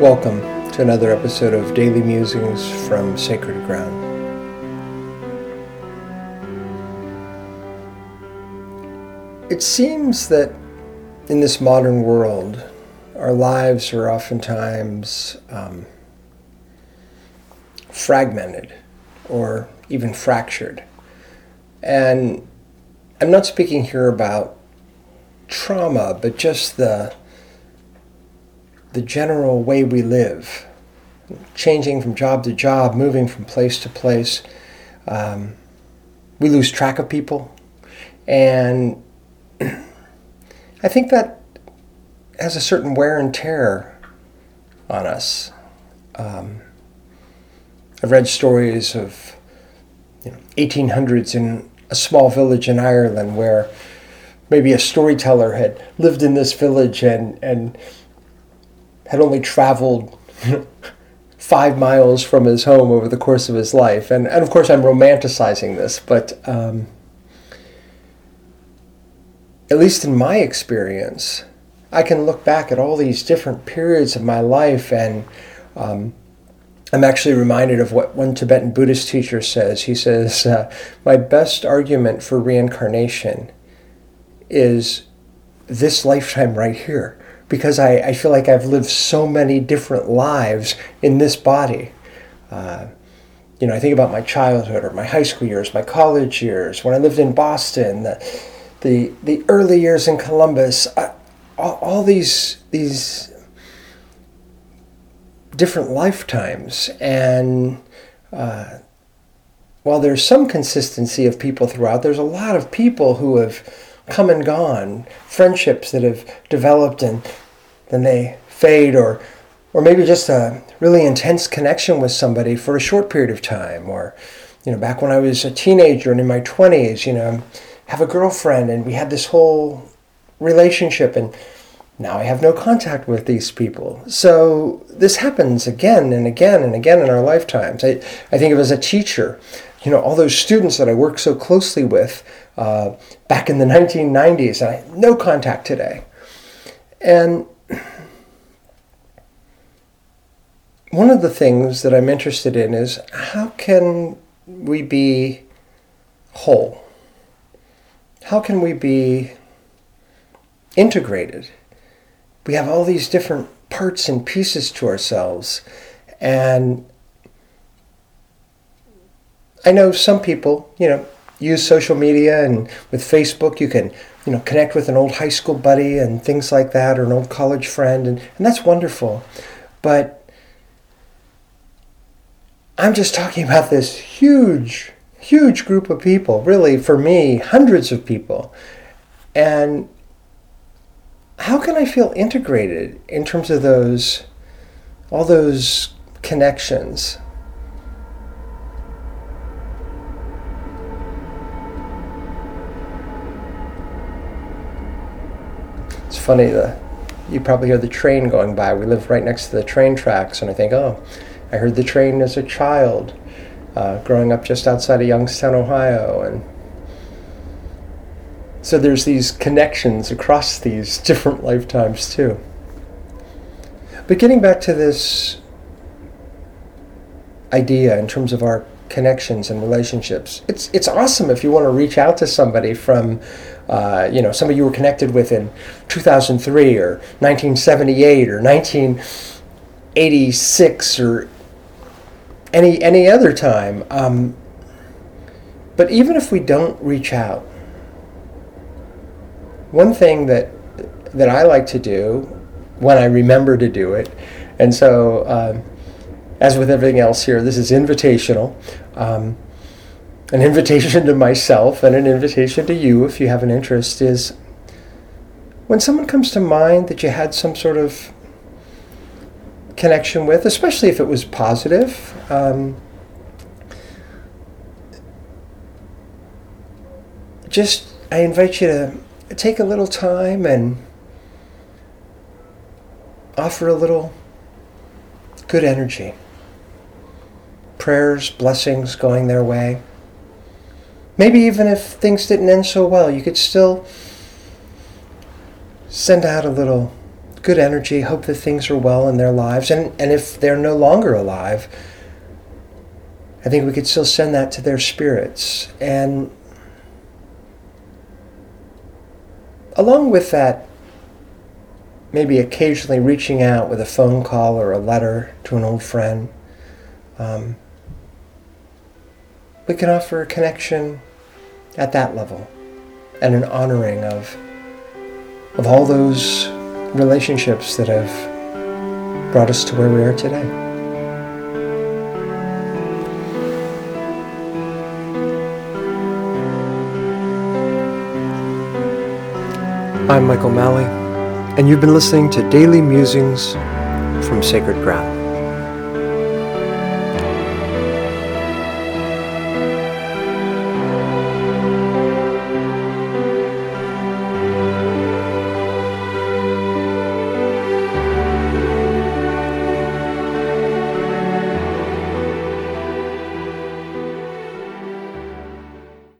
Welcome to another episode of Daily Musings from Sacred Ground. It seems that in this modern world, our lives are oftentimes um, fragmented or even fractured. And I'm not speaking here about trauma, but just the the general way we live, changing from job to job, moving from place to place. Um, we lose track of people. And I think that has a certain wear and tear on us. Um, I've read stories of you know, 1800s in a small village in Ireland where maybe a storyteller had lived in this village and, and had only traveled five miles from his home over the course of his life. And, and of course, I'm romanticizing this, but um, at least in my experience, I can look back at all these different periods of my life and um, I'm actually reminded of what one Tibetan Buddhist teacher says. He says, uh, My best argument for reincarnation is this lifetime right here because I, I feel like I've lived so many different lives in this body. Uh, you know, I think about my childhood or my high school years, my college years, when I lived in Boston, the, the, the early years in Columbus, I, all, all these, these different lifetimes. And uh, while there's some consistency of people throughout, there's a lot of people who have come and gone, friendships that have developed and then they fade, or or maybe just a really intense connection with somebody for a short period of time, or you know, back when I was a teenager and in my twenties, you know, have a girlfriend and we had this whole relationship and now I have no contact with these people. So this happens again and again and again in our lifetimes. I, I think of as a teacher, you know, all those students that I worked so closely with uh, back in the 1990s, and I no contact today. And one of the things that I'm interested in is how can we be whole? How can we be integrated? We have all these different parts and pieces to ourselves. And I know some people, you know, use social media and with Facebook you can, you know, connect with an old high school buddy and things like that or an old college friend and, and that's wonderful. But I'm just talking about this huge, huge group of people, really, for me, hundreds of people. And how can I feel integrated in terms of those, all those connections? It's funny, the, you probably hear the train going by. We live right next to the train tracks, and I think, oh, I heard the train as a child, uh, growing up just outside of Youngstown, Ohio, and so there's these connections across these different lifetimes too. But getting back to this idea in terms of our connections and relationships, it's it's awesome if you want to reach out to somebody from, uh, you know, somebody you were connected with in 2003 or 1978 or 1986 or any any other time. Um, but even if we don't reach out, one thing that that I like to do when I remember to do it, and so um, as with everything else here, this is invitational. Um, an invitation to myself and an invitation to you, if you have an interest, is when someone comes to mind that you had some sort of connection with, especially if it was positive. Um, just, I invite you to take a little time and offer a little good energy. Prayers, blessings going their way. Maybe even if things didn't end so well, you could still send out a little good energy, hope that things are well in their lives. And, and if they're no longer alive, I think we could still send that to their spirits. And along with that, maybe occasionally reaching out with a phone call or a letter to an old friend. Um, we can offer a connection at that level and an honoring of of all those relationships that have brought us to where we are today. I'm Michael Malley, and you've been listening to Daily Musings from Sacred Ground.